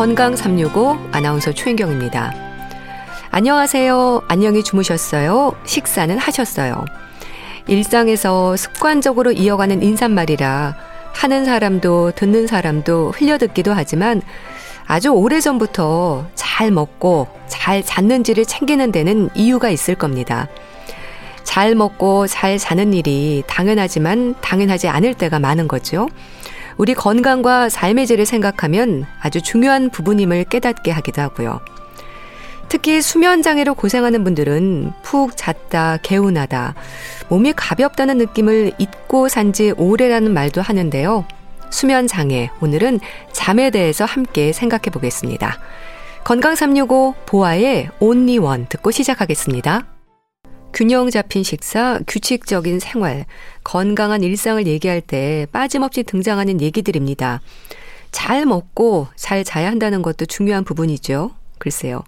건강 365 아나운서 최인경입니다. 안녕하세요. 안녕히 주무셨어요. 식사는 하셨어요. 일상에서 습관적으로 이어가는 인사말이라 하는 사람도 듣는 사람도 흘려듣기도 하지만 아주 오래전부터 잘 먹고 잘 잤는지를 챙기는 데는 이유가 있을 겁니다. 잘 먹고 잘 자는 일이 당연하지만 당연하지 않을 때가 많은 거죠. 우리 건강과 삶의 질을 생각하면 아주 중요한 부분임을 깨닫게 하기도 하고요. 특히 수면 장애로 고생하는 분들은 푹 잤다, 개운하다, 몸이 가볍다는 느낌을 잊고 산 지 오래라는 말도 하는데요. 수면 장애, 오늘은 잠에 대해서 함께 생각해 보겠습니다. 건강 365 보아의 온리원 듣고 시작하겠습니다. 균형 잡힌 식사, 규칙적인 생활, 건강한 일상을 얘기할 때 빠짐없이 등장하는 얘기들입니다. 잘 먹고 잘 자야 한다는 것도 중요한 부분이죠. 글쎄요.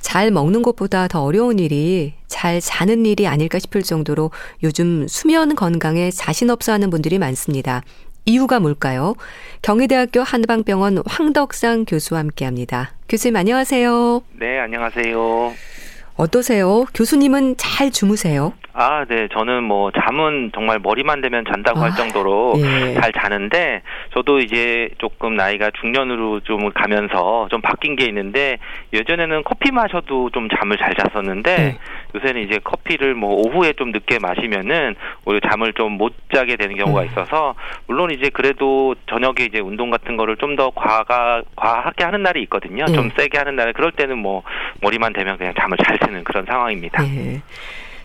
잘 먹는 것보다 더 어려운 일이 잘 자는 일이 아닐까 싶을 정도로 요즘 수면 건강에 자신 없어 하는 분들이 많습니다. 이유가 뭘까요? 경희대학교 한방병원 황덕상 교수와 함께 합니다. 교수님 안녕하세요. 네, 안녕하세요. 어떠세요? 교수님은 잘 주무세요? 아, 네. 저는 뭐 잠은 정말 머리만 대면 잔다고 아, 할 정도로 예. 잘 자는데 저도 이제 조금 나이가 중년으로 좀 가면서 좀 바뀐 게 있는데 예전에는 커피 마셔도 좀 잠을 잘 잤었는데 네. 요새는 이제 커피를 뭐 오후에 좀 늦게 마시면은 오히려 잠을 좀 못 자게 되는 경우가 네. 있어서 물론 이제 그래도 저녁에 이제 운동 같은 거를 좀 더 과가 과하게 하는 날이 있거든요. 네. 좀 세게 하는 날 그럴 때는 뭐 머리만 대면 그냥 잠을 잘 새는 그런 상황입니다. 네.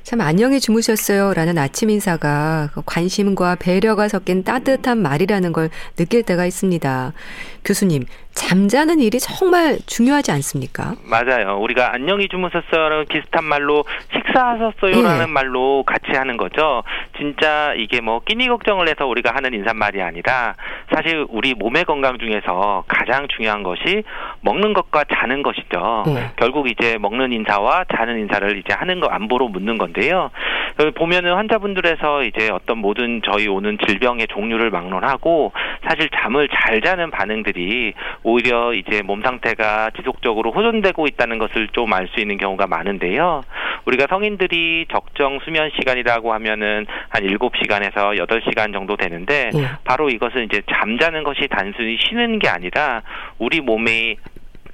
참 안녕히 주무셨어요. 라는 아침 인사가 관심과 배려가 섞인 따뜻한 말이라는 걸 느낄 때가 있습니다. 교수님, 잠자는 일이 정말 중요하지 않습니까? 맞아요. 우리가 안녕히 주무셨어요라는 비슷한 말로 식사하셨어요라는 네. 말로 같이 하는 거죠. 진짜 이게 뭐 끼니 걱정을 해서 우리가 하는 인사말이 아니라 사실 우리 몸의 건강 중에서 가장 중요한 것이 먹는 것과 자는 것이죠. 네. 결국 이제 먹는 인사와 자는 인사를 이제 하는 거 안보로 묻는 건데요. 보면은 환자분들에서 이제 어떤 모든 저희 오는 질병의 종류를 막론하고 사실 잠을 잘 자는 반응들이 오히려 이제 몸 상태가 지속적으로 호전되고 있다는 것을 좀 알 수 있는 경우가 많은데요. 우리가 성인들이 적정 수면 시간이라고 하면은 한 7시간에서 8시간 정도 되는데 예. 바로 이것은 이제 잠자는 것이 단순히 쉬는 게 아니라 우리 몸의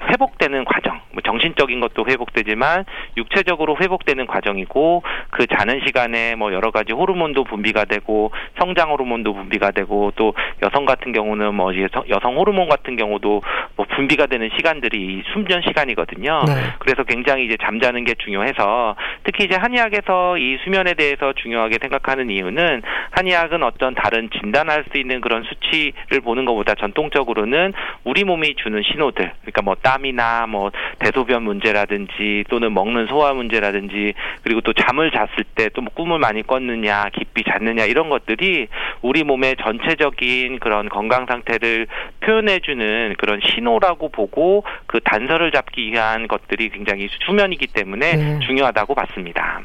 회복되는 과정, 뭐 정신적인 것도 회복되지만 육체적으로 회복되는 과정이고 그 자는 시간에 뭐 여러 가지 호르몬도 분비가 되고 성장 호르몬도 분비가 되고 또 여성 같은 경우는 뭐 여성 호르몬 같은 경우도 뭐 분비가 되는 시간들이 숨전 시간이거든요. 네. 그래서 굉장히 이제 잠자는 게 중요해서 특히 이제 한의학에서 이 수면에 대해서 중요하게 생각하는 이유는 한의학은 어떤 다른 진단할 수 있는 그런 수치를 보는 것보다 전통적으로는 우리 몸이 주는 신호들, 그러니까 뭐 땀이나 뭐 대소변 문제라든지 또는 먹는 소화 문제라든지 그리고 또 잠을 잤을 때또뭐 꿈을 많이 꿨느냐 깊이 잤느냐 이런 것들이 우리 몸의 전체적인 그런 건강 상태를 표현해주는 그런 신호라고 보고 그 단서를 잡기 위한 것들이 굉장히 수면이기 때문에 네. 중요하다고 봤습니다.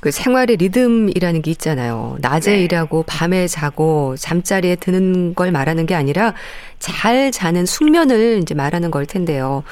그 생활의 리듬이라는 게 있잖아요. 낮에 네. 일하고 밤에 자고 잠자리에 드는 걸 말하는 게 아니라 잘 자는 숙면을 이제 말하는 걸 텐데요.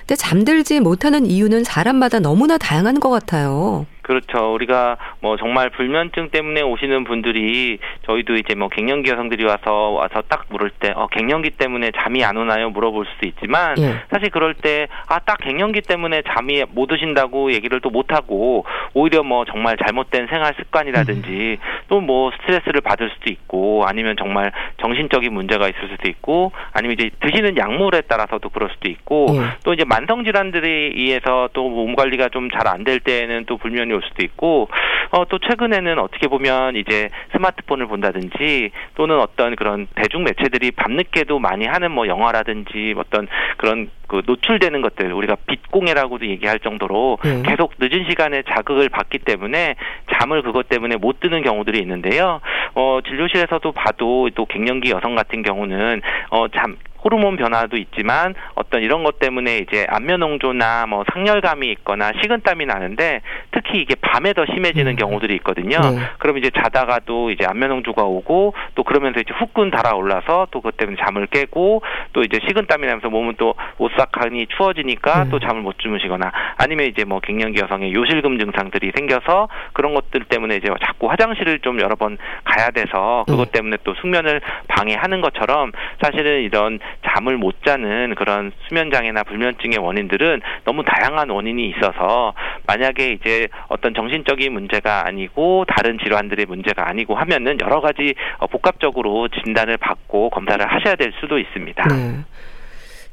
근데 잠들지 못하는 이유는 사람마다 너무나 다양한 것 같아요. 그렇죠. 우리가 뭐 정말 불면증 때문에 오시는 분들이 저희도 이제 뭐 갱년기 여성들이 와서 와서 딱 물을 때 어, 갱년기 때문에 잠이 안 오나요? 물어볼 수도 있지만 예. 사실 그럴 때 아 딱 갱년기 때문에 잠이 못 오신다고 얘기를 또 못 하고 오히려 뭐 정말 잘못된 생활 습관이라든지 음. 또뭐 스트레스를 받을 수도 있고 아니면 정말 정신적인 문제가 있을 수도 있고 아니면 이제 드시는 약물에 따라서도 그럴 수도 있고 예. 또 이제 만성 질환들에 의해서 또 몸 관리가 좀 잘 안 될 때에는 또 불면이 올 수도 있고 어, 또 최근에는 어떻게 보면 이제 스마트폰을 본다든지 또는 어떤 그런 대중 매체들이 밤늦게도 많이 하는 뭐 영화라든지 어떤 그런 그 노출되는 것들 우리가 빛공해라고도 얘기할 정도로 네. 계속 늦은 시간에 자극을 받기 때문에 잠을 그것 때문에 못 드는 경우들이 있는데요. 어 진료실에서도 봐도 또 갱년기 여성 같은 경우는 어 잠 호르몬 변화도 있지만 어떤 이런 것 때문에 이제 안면 홍조나 뭐 상열감이 있거나 식은땀이 나는데 특히 이게 밤에 더 심해지는 음. 경우들이 있거든요. 네. 그럼 이제 자다가도 이제 안면 홍조가 오고 또 그러면서 이제 후끈 달아올라서 또 그것 때문에 잠을 깨고 또 이제 식은땀이 나면서 몸은 또 오싹하니 추워지니까 네. 또 잠을 못 주무시거나 아니면 이제 뭐 갱년기 여성의 요실금 증상들이 생겨서 그런 것들 때문에 이제 자꾸 화장실을 좀 여러 번 가야 돼서 그것 네. 때문에 또 숙면을 방해하는 것처럼 사실은 이런 잠을 못 자는 그런 수면 장애나 불면증의 원인들은 너무 다양한 원인이 있어서 만약에 이제 어떤 정신적인 문제가 아니고 다른 질환들의 문제가 아니고 하면은 여러 가지 어, 복합적으로 진단을 받고 검사를 하셔야 될 수도 있습니다. 네.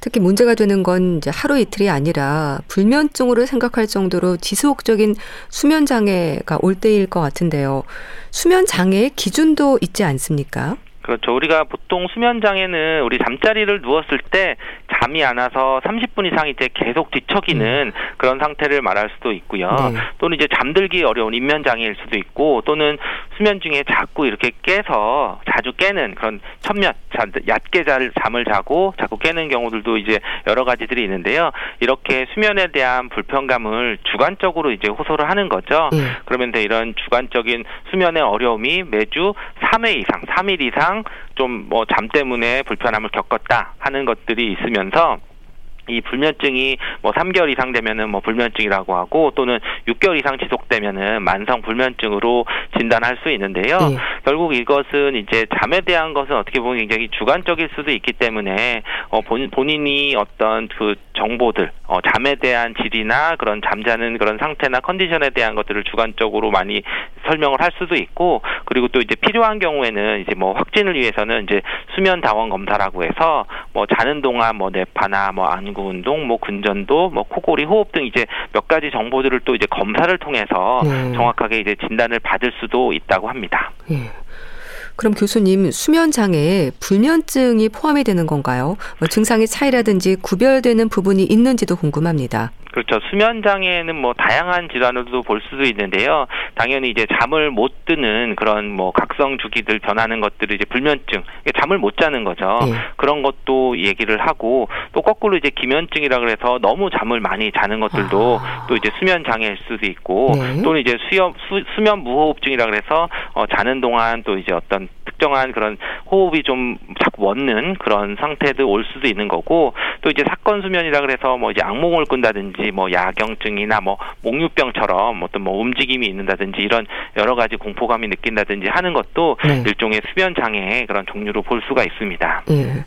특히 문제가 되는 건 이제 하루 이틀이 아니라 불면증으로 생각할 정도로 지속적인 수면 장애가 올 때일 것 같은데요. 수면 장애의 기준도 있지 않습니까? 그렇죠. 우리가 보통 수면 장애는 우리 잠자리를 누웠을 때 잠이 안 와서 30분 이상 이제 계속 뒤척이는 음. 그런 상태를 말할 수도 있고요. 네. 또는 이제 잠들기 어려운 인면 장애일 수도 있고 또는 수면 중에 자꾸 이렇게 깨서 자주 깨는 그런 천몇 얕게 잘 잠을 자고 자꾸 깨는 경우들도 이제 여러 가지들이 있는데요. 이렇게 수면에 대한 불편감을 주관적으로 이제 호소를 하는 거죠. 네. 그러면 이런 주관적인 수면의 어려움이 매주 3회 이상, 3일 이상 좀 뭐 잠 때문에 불편함을 겪었다 하는 것들이 있으면서 이 불면증이 뭐 3개월 이상 되면은 뭐 불면증이라고 하고 또는 6개월 이상 지속되면은 만성 불면증으로 진단할 수 있는데요. 네. 결국 이것은 이제 잠에 대한 것은 어떻게 보면 굉장히 주관적일 수도 있기 때문에 어 본, 본인이 어떤 그 정보들 어 잠에 대한 질이나 그런 잠자는 그런 상태나 컨디션에 대한 것들을 주관적으로 많이 설명을 할 수도 있고 그리고 또 이제 필요한 경우에는 이제 뭐 확진을 위해서는 이제 수면 다원 검사라고 해서 뭐 자는 동안 뭐 뇌파나 뭐 안구 운동, 뭐 근전도, 뭐 코골이, 호흡 등 이제 몇 가지 정보들을 또 이제 검사를 통해서 네. 정확하게 이제 진단을 받을 수도 있다고 합니다. 네. 그럼 교수님 수면 장애에 불면증이 포함이 되는 건가요? 뭐 증상의 차이라든지 구별되는 부분이 있는지도 궁금합니다. 그렇죠. 수면 장애는 뭐 다양한 질환으로도 볼 수도 있는데요. 당연히 이제 잠을 못 드는 그런 뭐 각성 주기들 변하는 것들을 이제 불면증, 잠을 못 자는 거죠. 네. 그런 것도 얘기를 하고 또 거꾸로 이제 기면증이라 그래서 너무 잠을 많이 자는 것들도 아. 또 이제 수면 장애일 수도 있고 네. 또는 이제 수염 수, 수면 무호흡증이라 그래서 어, 자는 동안 또 이제 어떤 특정한 그런 호흡이 좀 자꾸 멎는 그런 상태도 올 수도 있는 거고 또 이제 사건 수면이라 그래서 뭐 이제 악몽을 꾼다든지 뭐 야경증이나 뭐 목류병처럼 어떤 뭐 움직임이 있는다든지 이런 여러 가지 공포감이 느낀다든지 하는 것도 네. 일종의 수면 장애의 그런 종류로 볼 수가 있습니다. 네.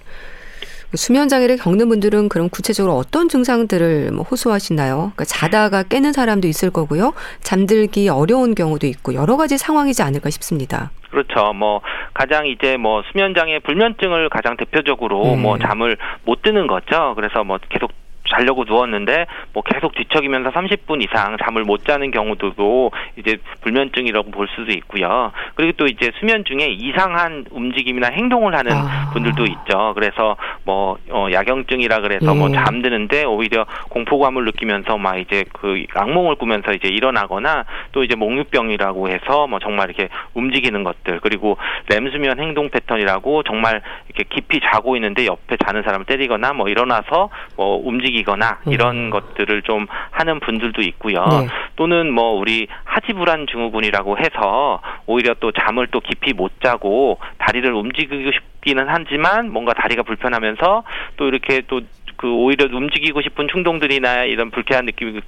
수면 장애를 겪는 분들은 그럼 구체적으로 어떤 증상들을 뭐 호소하시나요? 그러니까 자다가 깨는 사람도 있을 거고요. 잠들기 어려운 경우도 있고 여러 가지 상황이지 않을까 싶습니다. 그렇죠. 뭐 가장 이제 뭐 수면 장애 불면증을 가장 대표적으로 음. 뭐 잠을 못 드는 거죠. 그래서 뭐 계속 자려고 누웠는데 뭐 계속 뒤척이면서 30분 이상 잠을 못 자는 경우도 이제 불면증이라고 볼 수도 있고요. 그리고 또 이제 수면 중에 이상한 움직임이나 행동을 하는 아. 분들도 있죠. 그래서 뭐 어, 야경증이라 그래서 뭐 예. 뭐 잠드는데 오히려 공포감을 느끼면서 막 이제 그 악몽을 꾸면서 이제 일어나거나 또 이제 목류병이라고 해서 뭐 정말 이렇게 움직이는 것들 그리고 렘 수면 행동 패턴이라고 정말 이렇게 깊이 자고 있는데 옆에 자는 사람을 때리거나 뭐 일어나서 뭐 움직이 움직이거나 음. 이런 것들을 좀 하는 분들도 있고요. 네. 또는 뭐 우리 하지불안 증후군이라고 해서 오히려 또 잠을 또 깊이 못 자고 다리를 움직이고 싶기는 하지만 뭔가 다리가 불편하면서 또 이렇게 또 그 오히려 움직이고 싶은 충동들이나 이런 불쾌한 느낌이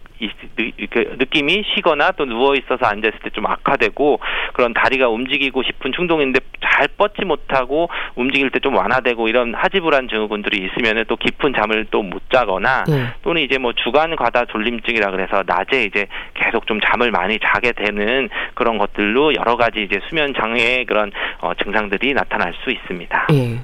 그 느낌이 쉬거나 또 누워 있어서 앉아 있을 때 좀 악화되고 그런 다리가 움직이고 싶은 충동인데 잘 뻗지 못하고 움직일 때 좀 완화되고 이런 하지불안 증후군들이 있으면 또 깊은 잠을 또 못 자거나 네. 또는 이제 뭐 주간 과다 졸림증이라 그래서 낮에 이제 계속 좀 잠을 많이 자게 되는 그런 것들로 여러 가지 이제 수면 장애의 그런 어, 증상들이 나타날 수 있습니다. 네.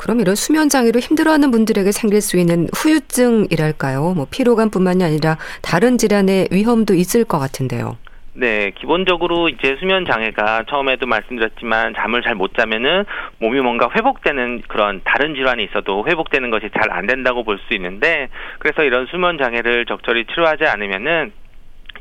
그럼 이런 수면 장애로 힘들어하는 분들에게 생길 수 있는 후유증이랄까요? 뭐 피로감뿐만이 아니라 다른 질환의 위험도 있을 것 같은데요. 네, 기본적으로 이제 수면 장애가 처음에도 말씀드렸지만 잠을 잘 못 자면은 몸이 뭔가 회복되는 그런 다른 질환이 있어도 회복되는 것이 잘 안 된다고 볼 수 있는데 그래서 이런 수면 장애를 적절히 치료하지 않으면은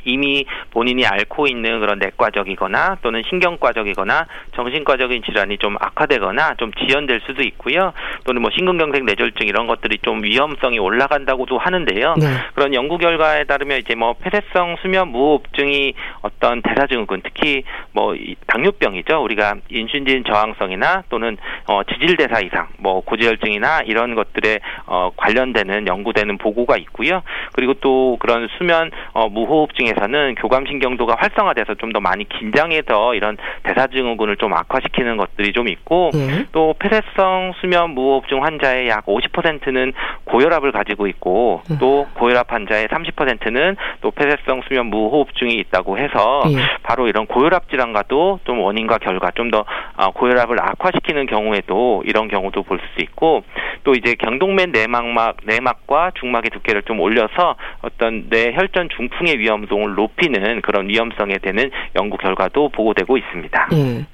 이미 본인이 앓고 있는 그런 내과적이거나 또는 신경과적이거나 정신과적인 질환이 좀 악화되거나 좀 지연될 수도 있고요. 또는 뭐 심근경색 뇌졸중 이런 것들이 좀 위험성이 올라간다고도 하는데요. 네. 그런 연구 결과에 따르면 이제 뭐 폐쇄성 수면 무호흡증이 어떤 대사증후군 특히 뭐 당뇨병이죠. 우리가 인슐린 저항성이나 또는 어 지질대사 이상 뭐 고지혈증이나 이런 것들에 어 관련되는 연구되는 보고가 있고요. 그리고 또 그런 수면 어 무호흡증 에 중에서는 교감신경도가 활성화돼서 좀 더 많이 긴장해서 이런 대사증후군을 좀 악화시키는 것들이 좀 있고 네. 또 폐쇄성 수면 무호흡증 환자의 약 50%는 고혈압을 가지고 있고 네. 또 고혈압 환자의 30%는 또 폐쇄성 수면 무호흡증이 있다고 해서 네. 바로 이런 고혈압 질환과도 좀 원인과 결과 좀더 어, 고혈압을 악화시키는 경우에도 이런 경우도 볼 수 있고 또 이제 경동맥 내막막 내막과 중막의 두께를 좀 올려서 어떤 뇌 혈전 중풍의 위험도 활동을 높이는 그런 위험성에 대한 연구 결과도 보고되고 있습니다. 예.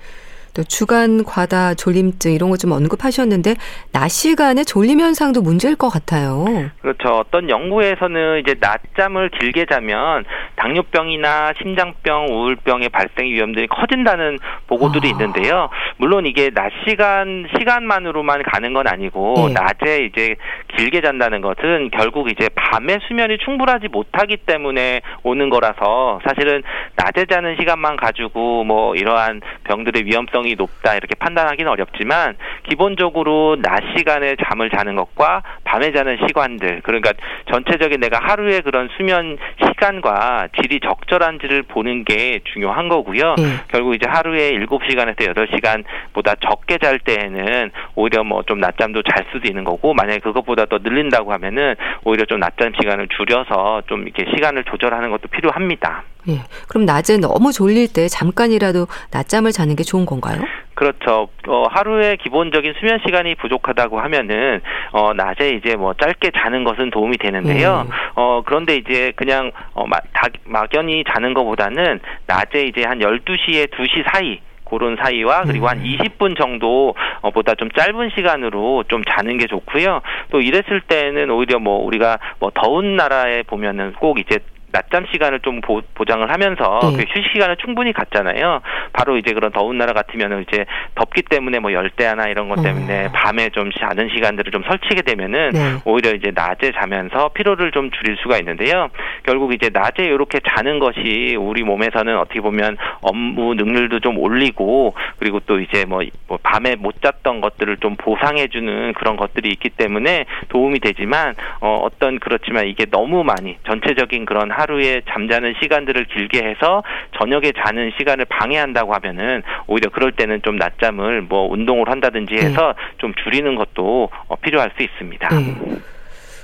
또 주간 과다 졸림증 이런 거 좀 언급하셨는데 낮 시간에 졸림 현상도 문제일 것 같아요. 그렇죠. 어떤 연구에서는 이제 낮잠을 길게 자면 당뇨병이나 심장병, 우울병의 발생 위험들이 커진다는 보고들이 아. 있는데요. 물론 이게 낮 시간 시간만으로만 가는 건 아니고 네. 낮에 이제 길게 잔다는 것은 결국 이제 밤에 수면이 충분하지 못하기 때문에 오는 거라서 사실은 낮에 자는 시간만 가지고 뭐 이러한 병들의 위험성 가능성이 높다 이렇게 판단하기는 어렵지만 기본적으로 낮 시간에 잠을 자는 것과 밤에 자는 시간들 그러니까 전체적인 내가 하루에 그런 수면 시간과 질이 적절한지를 보는 게 중요한 거고요. 음. 결국 이제 하루에 7시간에서 8시간보다 적게 잘 때에는 오히려 뭐 좀 낮잠도 잘 수도 있는 거고 만약에 그것보다 더 늘린다고 하면은 오히려 좀 낮잠 시간을 줄여서 좀 이렇게 시간을 조절하는 것도 필요합니다. 예. 그럼 낮에 너무 졸릴 때 잠깐이라도 낮잠을 자는 게 좋은 건가요? 그렇죠. 어, 하루에 기본적인 수면 시간이 부족하다고 하면은 어, 낮에 이제 뭐 짧게 자는 것은 도움이 되는데요. 음. 어, 그런데 이제 그냥 어, 마, 다, 막연히 자는 것보다는 낮에 이제 한 12시에 2시 사이 그런 사이와 그리고 한 20분 음. 정도 보다 좀 짧은 시간으로 좀 자는 게 좋고요. 또 이랬을 때는 오히려 뭐 우리가 뭐 더운 나라에 보면은 꼭 이제 낮잠 시간을 좀 보, 장을 하면서 네. 그 휴식 시간을 충분히 갖잖아요. 바로 이제 그런 더운 나라 같으면은 이제 덥기 때문에 뭐 열대야나 이런 것 때문에 음. 밤에 좀 자는 시간들을 좀 설치게 되면은 네. 오히려 이제 낮에 자면서 피로를 좀 줄일 수가 있는데요. 결국 이제 낮에 이렇게 자는 것이 우리 몸에서는 어떻게 보면 업무 능률도 좀 올리고 그리고 또 이제 뭐, 뭐 밤에 못 잤던 것들을 좀 보상해주는 그런 것들이 있기 때문에 도움이 되지만 어, 어떤 그렇지만 이게 너무 많이 전체적인 그런 하 하루에 잠자는 시간들을 길게 해서 저녁에 자는 시간을 방해한다고 하면은 오히려 그럴 때는 좀 낮잠을 뭐 운동을 한다든지 해서 네. 좀 줄이는 것도 어, 필요할 수 있습니다. 네.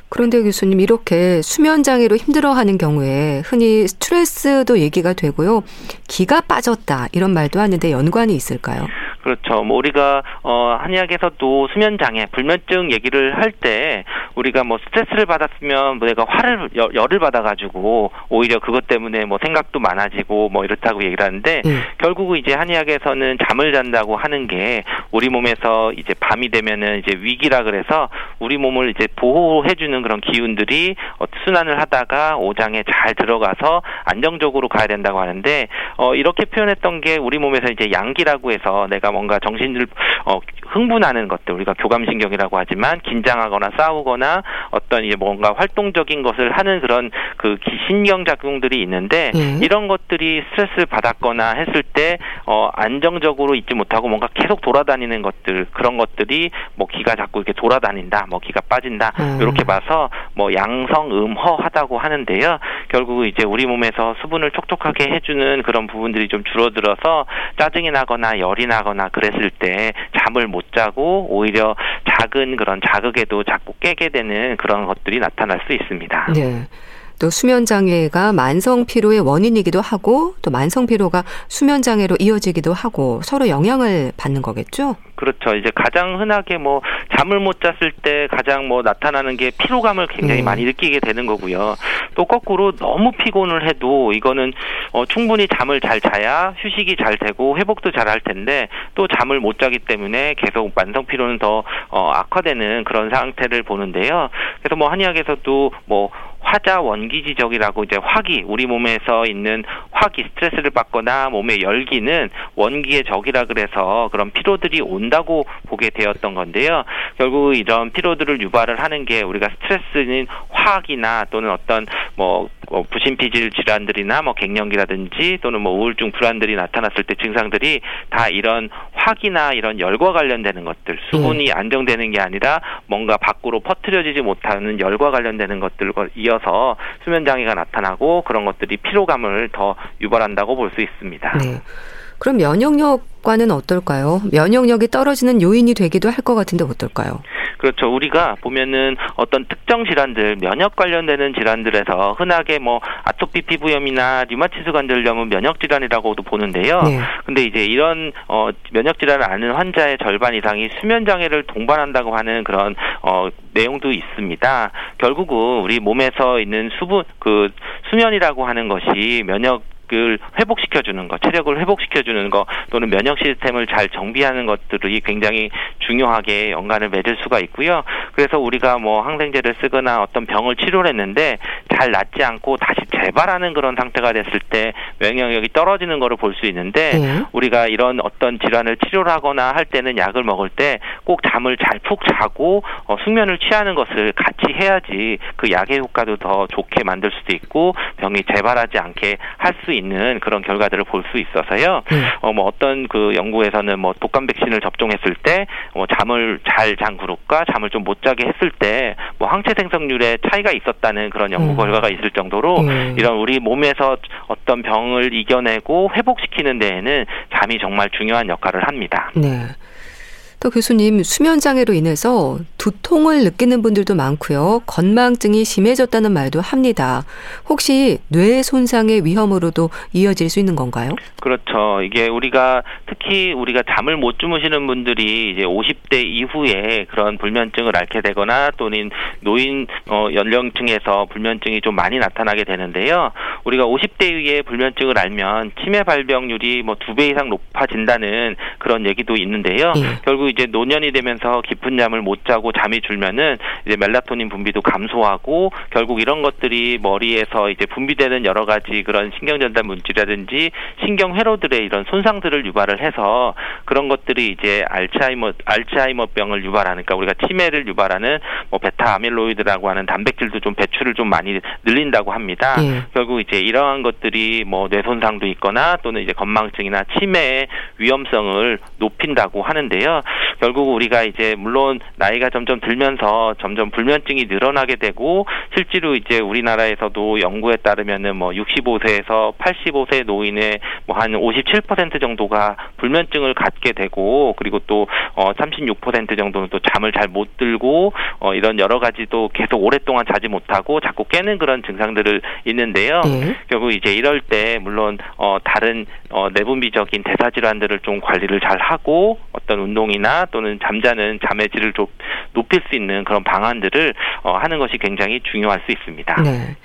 그런데 교수님 이렇게 수면 장애로 힘들어하는 경우에 흔히 스트레스도 얘기가 되고요. 기가 빠졌다 이런 말도 하는데 연관이 있을까요? 그렇죠. 뭐 우리가 어 한의학에서도 수면 장애, 불면증 얘기를 할 때 우리가 뭐 스트레스를 받았으면 뭐 내가 화를 열, 열을 받아 가지고 오히려 그것 때문에 뭐 생각도 많아지고 뭐 이렇다고 얘기를 하는데 음. 결국 이제 한의학에서는 잠을 잔다고 하는 게 우리 몸에서 이제 밤이 되면은 이제 위기라 그래서 우리 몸을 이제 보호해 주는 그런 기운들이 어, 순환을 하다가 오장에 잘 들어가서 안정적으로 가야 된다고 하는데 어 이렇게 표현했던 게 우리 몸에서 이제 양기라고 해서 내가 뭔가 정신을 어, 흥분하는 것들 우리가 교감신경이라고 하지만 긴장하거나 싸우거나 어떤 이제 뭔가 활동적인 것을 하는 그런 그 신경 작용들이 있는데 음. 이런 것들이 스트레스를 받았거나 했을 때 어, 안정적으로 있지 못하고 뭔가 계속 돌아다니는 것들 그런 것들이 뭐 기가 자꾸 이렇게 돌아다닌다 뭐 기가 빠진다 음. 이렇게 봐서 뭐 양성 음허하다고 하는데요 결국 이제 우리 몸에서 수분을 촉촉하게 해주는 그런 부분들이 좀 줄어들어서 짜증이 나거나 열이 나거나 자거나 그랬을 때 잠을 못 자고 오히려 작은 그런 자극에도 자꾸 깨게 되는 그런 것들이 나타날 수 있습니다. 네. 또 수면 장애가 만성 피로의 원인이기도 하고 또 만성 피로가 수면 장애로 이어지기도 하고 서로 영향을 받는 거겠죠? 그렇죠. 이제 가장 흔하게 뭐 잠을 못 잤을 때 가장 뭐 나타나는 게 피로감을 굉장히 음. 많이 느끼게 되는 거고요. 또 거꾸로 너무 피곤을 해도 이거는 어 충분히 잠을 잘 자야 휴식이 잘 되고 회복도 잘 할 텐데 또 잠을 못 자기 때문에 계속 만성 피로는 더 어 악화되는 그런 상태를 보는데요. 그래서 뭐 한의학에서도 뭐 화자 원기 지적이라고 이제 화기 우리 몸에서 있는 화기 스트레스를 받거나 몸의 열기는 원기의 적이라 그래서 그런 피로들이 온다고 보게 되었던 건데요. 결국 이런 피로들을 유발을 하는 게 우리가 스트레스는 화학이나 또는 어떤 뭐 부신피질 질환들이나 뭐 갱년기라든지 또는 뭐 우울증 불안들이 나타났을 때 증상들이 다 이런 화기나 이런 열과 관련되는 것들 수분이 음. 안정되는 게 아니라 뭔가 밖으로 퍼트려지지 못하는 열과 관련되는 것들과 이어서 수면 장애가 나타나고 그런 것들이 피로감을 더 유발한다고 볼 수 있습니다. 네. 그럼 면역력과는 어떨까요? 면역력이 떨어지는 요인이 되기도 할 것 같은데 어떨까요? 그렇죠. 우리가 보면은 어떤 특정 질환들, 면역 관련되는 질환들에서 흔하게 뭐 아토피 피부염이나 류마티스 관절염은 면역 질환이라고도 보는데요. 네. 근데 이제 이런 어 면역 질환을 앓는 환자의 절반 이상이 수면 장애를 동반한다고 하는 그런 어 내용도 있습니다. 결국은 우리 몸에서 있는 수분 그 수면이라고 하는 것이 면역 을 회복시켜 주는 것, 체력을 회복시켜 주는 것 또는 면역 시스템을 잘 정비하는 것들이 굉장히 중요하게 연관을 맺을 수가 있고요. 그래서 우리가 뭐 항생제를 쓰거나 어떤 병을 치료를 했는데 잘 낫지 않고 다시 재발하는 그런 상태가 됐을 때 면역력이 떨어지는 것을 볼수 있는데 네. 우리가 이런 어떤 질환을 치료를 하거나 할 때는 약을 먹을 때 꼭 잠을 잘 푹 자고 어, 숙면을 취하는 것을 같이 해야지 그 약의 효과도 더 좋게 만들 수도 있고 병이 재발하지 않게 할 수 있는 있는 그런 결과들을 볼 수 있어서요. 네. 어, 뭐 어떤 그 연구에서는 뭐 독감 백신을 접종했을 때 뭐 잠을 잘 잔 그룹과 잠을 좀 못 자게 했을 때 뭐 항체 생성률에 차이가 있었다는 그런 연구 음. 결과가 있을 정도로 네. 이런 우리 몸에서 어떤 병을 이겨내고 회복시키는 데에는 잠이 정말 중요한 역할을 합니다. 네. 또 교수님 수면 장애로 인해서 두통을 느끼는 분들도 많고요. 건망증이 심해졌다는 말도 합니다. 혹시 뇌 손상의 위험으로도 이어질 수 있는 건가요? 그렇죠. 이게 우리가 특히 우리가 잠을 못 주무시는 분들이 이제 50대 이후에 그런 불면증을 앓게 되거나 또는 노인 어, 연령층에서 불면증이 좀 많이 나타나게 되는데요. 우리가 50대 이후에 불면증을 알면 치매 발병률이 뭐 두 배 이상 높아진다는 그런 얘기도 있는데요. 예. 결국 이제 노년이 되면서 깊은 잠을 못 자고 잠이 줄면은 이제 멜라토닌 분비도 감소하고 결국 이런 것들이 머리에서 이제 분비되는 여러 가지 그런 신경전달 물질이라든지 신경 회로들의 이런 손상들을 유발을 해서 그런 것들이 이제 알츠하이머 알츠하이머병을 유발하는 그러니까 우리가 치매를 유발하는 뭐 베타 아밀로이드라고 하는 단백질도 좀 배출을 좀 많이 늘린다고 합니다. 예. 결국 이제 이러한 것들이 뭐 뇌 손상도 있거나 또는 이제 건망증이나 치매의 위험성을 높인다고 하는데요. 결국 우리가 이제 물론 나이가 점점 들면서 점점 불면증이 늘어나게 되고 실제로 이제 우리나라에서도 연구에 따르면은 뭐 65세에서 85세 노인의 뭐 한 57% 정도가 불면증을 갖게 되고 그리고 또어 36% 정도는 또 잠을 잘 못 들고 어 이런 여러 가지도 계속 오랫동안 자지 못하고 자꾸 깨는 그런 증상들을 있는데요. 네. 결국 이제 이럴 때 물론 어 다른 어 내분비적인 대사 질환들을 좀 관리를 잘 하고 어떤 운동이나 또는 잠자는 잠의 질을 좀 높일 수 있는 그런 방안들을 어, 하는 것이 굉장히 중요할 수 있습니다. 네.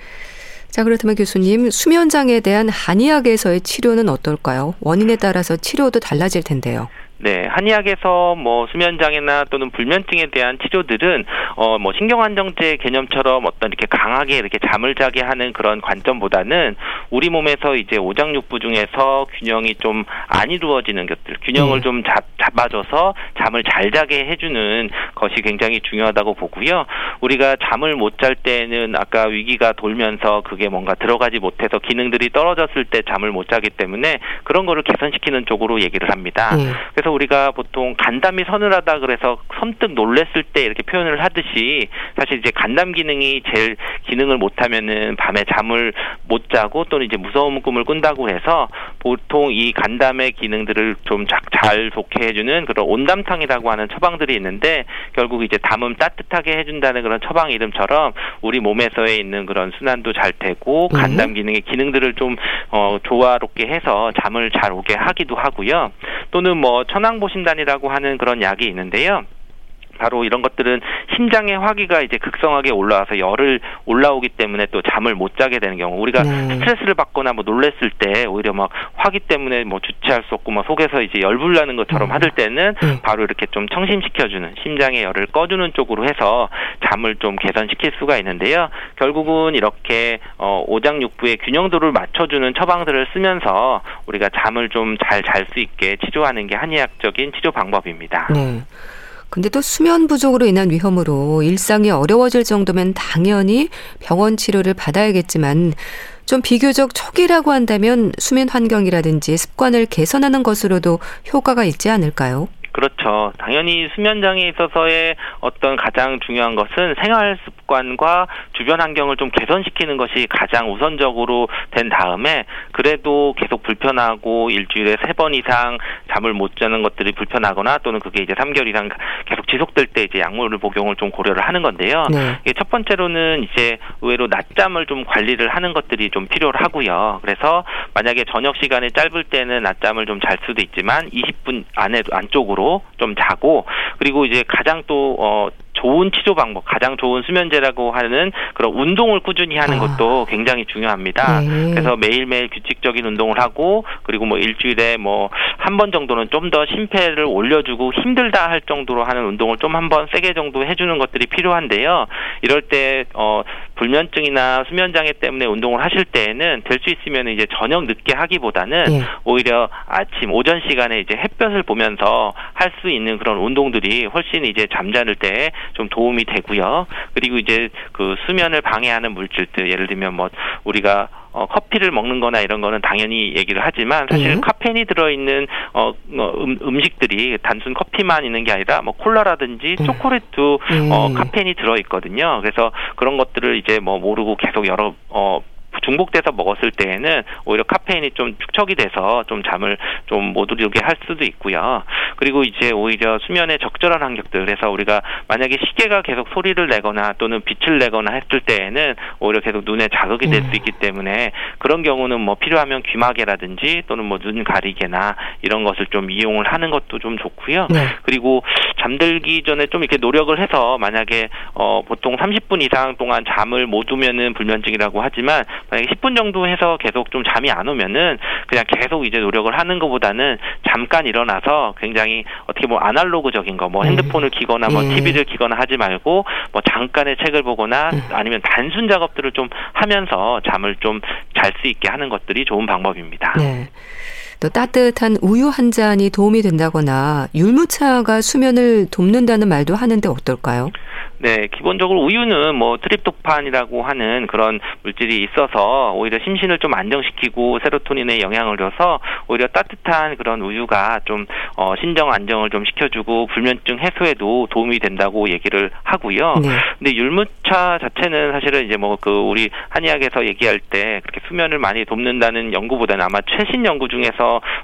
자, 그렇다면 교수님, 수면장애에 대한 한의학에서의 치료는 어떨까요? 원인에 따라서 치료도 달라질 텐데요. 네, 한의학에서 뭐 수면 장애나 또는 불면증에 대한 치료들은 어 뭐 신경 안정제 개념처럼 어떤 이렇게 강하게 이렇게 잠을 자게 하는 그런 관점보다는 우리 몸에서 이제 오장육부 중에서 균형이 좀 안 이루어지는 것들, 균형을 네. 좀 잡, 잡아줘서 잠을 잘 자게 해주는 것이 굉장히 중요하다고 보고요. 우리가 잠을 못 잘 때는 아까 위기가 돌면서 그게 뭔가 들어가지 못해서 기능들이 떨어졌을 때 잠을 못 자기 때문에 그런 거를 개선시키는 쪽으로 얘기를 합니다. 네. 그래서 그래서 우리가 보통 간담이 서늘하다 그래서 선뜻 놀랬을 때 이렇게 표현을 하듯이 사실 이제 간담 기능이 제일 기능을 못하면은 밤에 잠을 못 자고 또는 이제 무서운 꿈을 꾼다고 해서 보통 이 간담의 기능들을 좀 잘 좋게 해주는 그런 온담탕이라고 하는 처방들이 있는데 결국 이제 담음 따뜻하게 해준다는 그런 처방 이름처럼 우리 몸에서의 있는 그런 순환도 잘 되고 음. 간담 기능의 기능들을 좀 어, 조화롭게 해서 잠을 잘 오게 하기도 하고요. 또는 뭐 천황보신단이라고 하는 그런 약이 있는데요. 바로 이런 것들은 심장의 화기가 이제 극성하게 올라와서 열을 올라오기 때문에 또 잠을 못 자게 되는 경우 우리가 네. 스트레스를 받거나 뭐 놀랬을 때 오히려 막 화기 때문에 뭐 주체할 수 없고 막 속에서 이제 열불 나는 것처럼 음. 하들 때는 음. 바로 이렇게 좀 청심시켜주는 심장의 열을 꺼주는 쪽으로 해서 잠을 좀 개선시킬 수가 있는데요. 결국은 이렇게 어 오장육부의 균형도를 맞춰주는 처방들을 쓰면서 우리가 잠을 좀 잘 잘 수 있게 치료하는 게 한의학적인 치료 방법입니다. 네. 근데 또 수면 부족으로 인한 위험으로 일상이 어려워질 정도면 당연히 병원 치료를 받아야겠지만 좀 비교적 초기라고 한다면 수면 환경이라든지 습관을 개선하는 것으로도 효과가 있지 않을까요? 그렇죠. 당연히 수면 장애에 있어서의 어떤 가장 중요한 것은 생활 습관과 주변 환경을 좀 개선시키는 것이 가장 우선적으로 된 다음에 그래도 계속 불편하고 일주일에 세 번 이상 잠을 못 자는 것들이 불편하거나 또는 그게 이제 3개월 이상 계속 지속될 때 이제 약물을 복용을 좀 고려를 하는 건데요. 네. 이게 첫 번째로는 이제 의외로 낮잠을 좀 관리를 하는 것들이 좀 필요를 하고요. 그래서 만약에 저녁 시간이 짧을 때는 낮잠을 좀 잘 수도 있지만 20분 안에 안쪽으로 좀 자고 그리고 이제 가장 또 어, 좋은 치료 방법, 가장 좋은 수면제라고 하는 그런 운동을 꾸준히 하는 아. 것도 굉장히 중요합니다. 네. 그래서 매일매일 규칙적인 운동을 하고 그리고 뭐 일주일에 뭐 한 번 정도는 좀 더 심폐를 올려주고 힘들다 할 정도로 하는 운동을 좀 한 번 세게 정도 해주는 것들이 필요한데요. 이럴 때 어, 불면증이나 수면 장애 때문에 운동을 하실 때에는 될 수 있으면 이제 저녁 늦게 하기보다는 네. 오히려 아침 오전 시간에 이제 햇볕을 보면서 할 수 있는 그런 운동들이 훨씬 이제 잠자는 때 좀 도움이 되고요. 그리고 이제 그 수면을 방해하는 물질들 예를 들면 뭐 우리가 어, 커피를 먹는 거나 이런 거는 당연히 얘기를 하지만 사실 네. 카페인이 들어있는 어, 어, 음, 음식들이 단순 커피만 있는 게 아니라 뭐 콜라라든지 네. 초콜릿도 네. 어, 카페인이 들어있거든요. 그래서 그런 것들을 이제 뭐 모르고 계속 여러 어, 중복돼서 먹었을 때에는 오히려 카페인이 좀 축적이 돼서 좀 잠을 좀 못 이루게 할 수도 있고요. 그리고 이제 오히려 수면에 적절한 환경들 그래서 우리가 만약에 시계가 계속 소리를 내거나 또는 빛을 내거나 했을 때에는 오히려 계속 눈에 자극이 될수 음. 있기 때문에 그런 경우는 뭐 필요하면 귀마개라든지 또는 뭐 눈 가리개나 이런 것을 좀 이용을 하는 것도 좀 좋고요. 네. 그리고 잠들기 전에 좀 이렇게 노력을 해서 만약에 어 보통 30분 이상 동안 잠을 못 두면은 불면증이라고 하지만 만약에 10분 정도 해서 계속 좀 잠이 안 오면은 그냥 계속 이제 노력을 하는 것보다는 잠깐 일어나서 굉장히 어떻게 뭐 아날로그적인 거 뭐 핸드폰을 키거나 뭐 TV를 예. 키거나 하지 말고 뭐 잠깐의 책을 보거나 음. 아니면 단순 작업들을 좀 하면서 잠을 좀 잘 수 있게 하는 것들이 좋은 방법입니다. 네. 또 따뜻한 우유 한 잔이 도움이 된다거나 율무차가 수면을 돕는다는 말도 하는데 어떨까요? 네, 기본적으로 우유는 뭐 트립토판이라고 하는 그런 물질이 있어서 오히려 심신을 좀 안정시키고 세로토닌에 영향을 줘서 오히려 따뜻한 그런 우유가 좀 어, 신정 안정을 좀 시켜주고 불면증 해소에도 도움이 된다고 얘기를 하고요. 네. 근데 율무차 자체는 사실은 이제 뭐 그 우리 한의학에서 얘기할 때 그렇게 수면을 많이 돕는다는 연구보다는 아마 최신 연구 중에서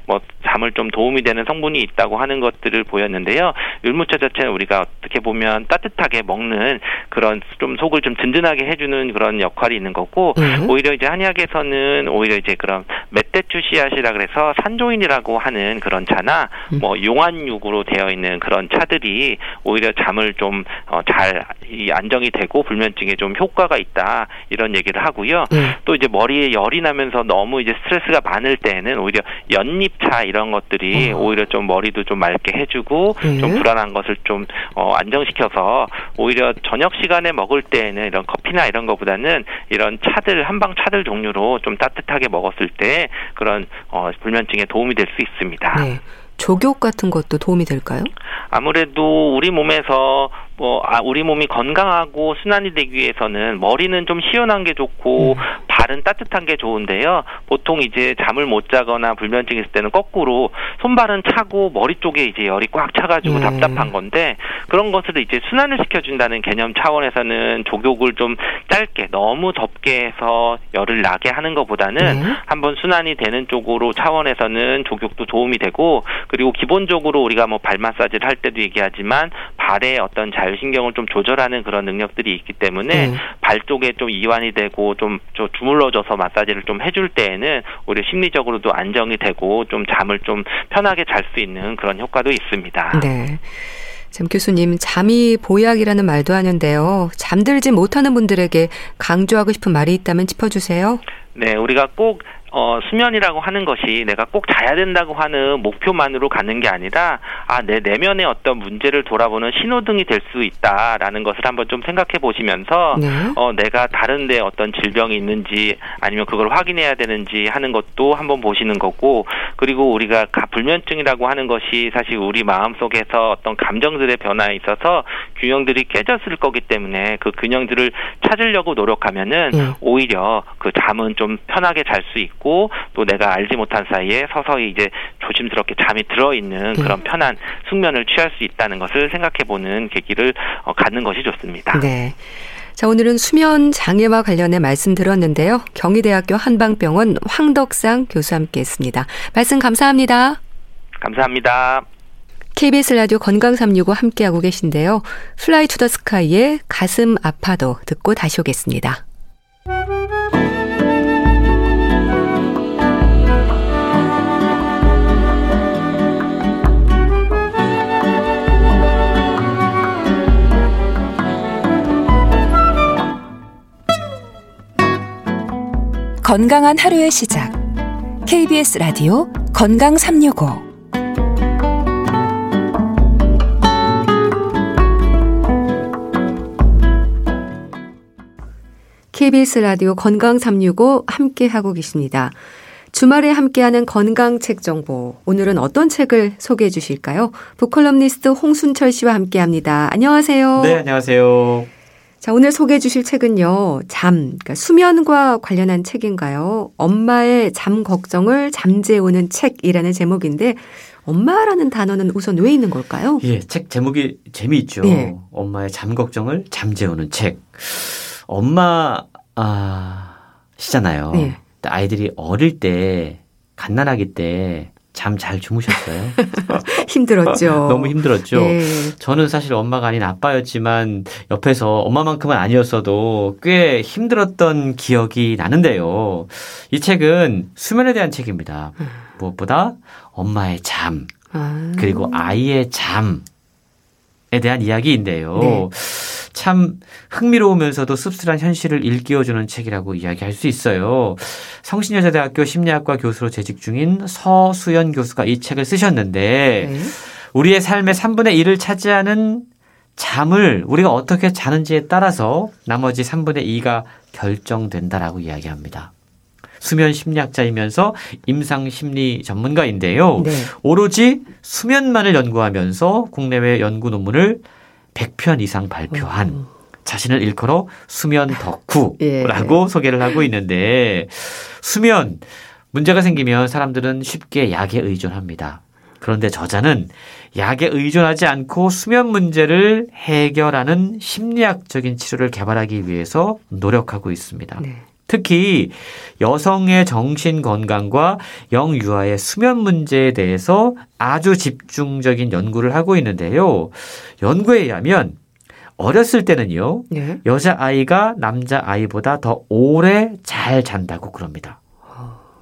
뭐 잠을 좀 도움이 되는 성분이 있다고 하는 것들을 보였는데요. 율무차 자체는 우리가 어떻게 보면 따뜻하게 먹 먹는 그런 좀 속을 좀 든든하게 해주는 그런 역할이 있는 거고 음. 오히려 이제 한의학에서는 오히려 이제 그런 멧대추 씨앗이라 그래서 산조인이라고 하는 그런 차나 음. 뭐 용안육으로 되어 있는 그런 차들이 오히려 잠을 좀잘 어, 안정이 되고 불면증에 좀 효과가 있다 이런 얘기를 하고요. 음. 또 이제 머리에 열이 나면서 너무 이제 스트레스가 많을 때는 오히려 연잎차 이런 것들이 어. 오히려 좀 머리도 좀 맑게 해주고 좀 네. 불안한 것을 좀 어, 안정시켜서 오히려 저녁 시간에 먹을 때에는 이런 커피나 이런 것보다는 이런 차들 한방 차들 종류로 좀 따뜻하게 먹었을 때 그런 어, 불면증에 도움이 될 수 있습니다. 네. 조욕 같은 것도 도움이 될까요? 아무래도 우리 몸에서 뭐 아, 우리 몸이 건강하고 순환이 되기 위해서는 머리는 좀 시원한 게 좋고 음. 발은 따뜻한 게 좋은데요. 보통 이제 잠을 못 자거나 불면증 있을 때는 거꾸로 손발은 차고 머리 쪽에 이제 열이 꽉 차가지고 음. 답답한 건데 그런 것을 이제 순환을 시켜준다는 개념 차원에서는 족욕을 좀 짧게 너무 덥게 해서 열을 나게 하는 것보다는 음. 한번 순환이 되는 쪽으로 차원에서는 족욕도 도움이 되고 그리고 기본적으로 우리가 뭐 발 마사지를 할 때도 얘기하지만 발에 어떤 자 율신경을 좀 조절하는 그런 능력들이 있기 때문에 음. 발 쪽에 좀 이완이 되고 좀, 좀 주물러줘서 마사지를 좀 해줄 때에는 오히려 심리적으로도 안정이 되고 좀 잠을 좀 편하게 잘 수 있는 그런 효과도 있습니다. 네. 참 교수님, 잠이 보약이라는 말도 하는데요. 잠들지 못하는 분들에게 강조하고 싶은 말이 있다면 짚어주세요. 네, 우리가 꼭 어, 수면이라고 하는 것이 내가 꼭 자야 된다고 하는 목표만으로 가는 게 아니라 아, 내 내면의 어떤 문제를 돌아보는 신호등이 될 수 있다라는 것을 한번 좀 생각해 보시면서 네. 어, 내가 다른데 어떤 질병이 있는지 아니면 그걸 확인해야 되는지 하는 것도 한번 보시는 거고 그리고 우리가 불면증이라고 하는 것이 사실 우리 마음 속에서 어떤 감정들의 변화에 있어서 균형들이 깨졌을 거기 때문에 그 균형들을 찾으려고 노력하면은 네. 오히려 그 잠은 좀 편하게 잘 수 있고 있고 또 내가 알지 못한 사이에 서서히 이제 조심스럽게 잠이 들어 있는 그런 네. 편한 숙면을 취할 수 있다는 것을 생각해 보는 계기를 어, 갖는 것이 좋습니다. 네. 자, 오늘은 수면 장애와 관련해 말씀 들었는데요. 경희대학교 한방병원 황덕상 교수 함께 했습니다. 말씀 감사합니다. 감사합니다. KBS 라디오 건강 365 함께하고 계신데요. 플라이 투 더 스카이의 가슴 아파도 듣고 다시 오겠습니다. 건강한 하루의 시작. KBS 라디오 건강 365. KBS 라디오 건강 365 함께 하고 계십니다. 주말에 함께하는 건강 책 정보. 오늘은 어떤 책을 소개해 주실까요? 북컬럼니스트 홍순철 씨와 함께 합니다. 안녕하세요. 네, 안녕하세요. 자, 오늘 소개해 주실 책은요. 잠, 그러니까 수면과 관련한 책인가요? 엄마의 잠 걱정을 잠재우는 책이라는 제목인데 엄마라는 단어는 우선 왜 있는 걸까요? 예, 책 제목이 재미있죠. 예. 엄마의 잠 걱정을 잠재우는 책. 엄마 아 시잖아요. 예. 아이들이 어릴 때 갓난아기 때 잠 잘 주무셨어요? 힘들었죠. 너무 힘들었죠. 네. 저는 사실 엄마가 아닌 아빠였지만 옆에서 엄마만큼은 아니었어도 꽤 힘들었던 기억이 나는데요. 이 책은 수면에 대한 책입니다. 음. 무엇보다 엄마의 잠, 아. 그리고 아이의 잠에 대한 이야기인데요. 네. 참 흥미로우면서도 씁쓸한 현실을 일깨워주는 책이라고 이야기할 수 있어요. 성신여자대학교 심리학과 교수로 재직 중인 서수연 교수가 이 책을 쓰셨는데 네. 우리의 삶의 3분의 1을 차지하는 잠을 우리가 어떻게 자는지에 따라서 나머지 3분의 2가 결정된다라고 이야기합니다. 수면 심리학자이면서 임상 심리 전문가인데요. 네. 오로지 수면만을 연구하면서 국내외 연구 논문을 100편 이상 발표한 음. 자신을 일컬어 수면 덕후라고 예. 소개를 하고 있는데 수면 문제가 생기면 사람들은 쉽게 약에 의존합니다. 그런데 저자는 약에 의존하지 않고 수면 문제를 해결하는 심리학적인 치료를 개발하기 위해서 노력하고 있습니다. 네. 특히 여성의 정신 건강과 영유아의 수면 문제에 대해서 아주 집중적인 연구를 하고 있는데요. 연구에 의하면 어렸을 때는요, 네. 여자 아이가 남자 아이보다 더 오래 잘 잔다고 그럽니다.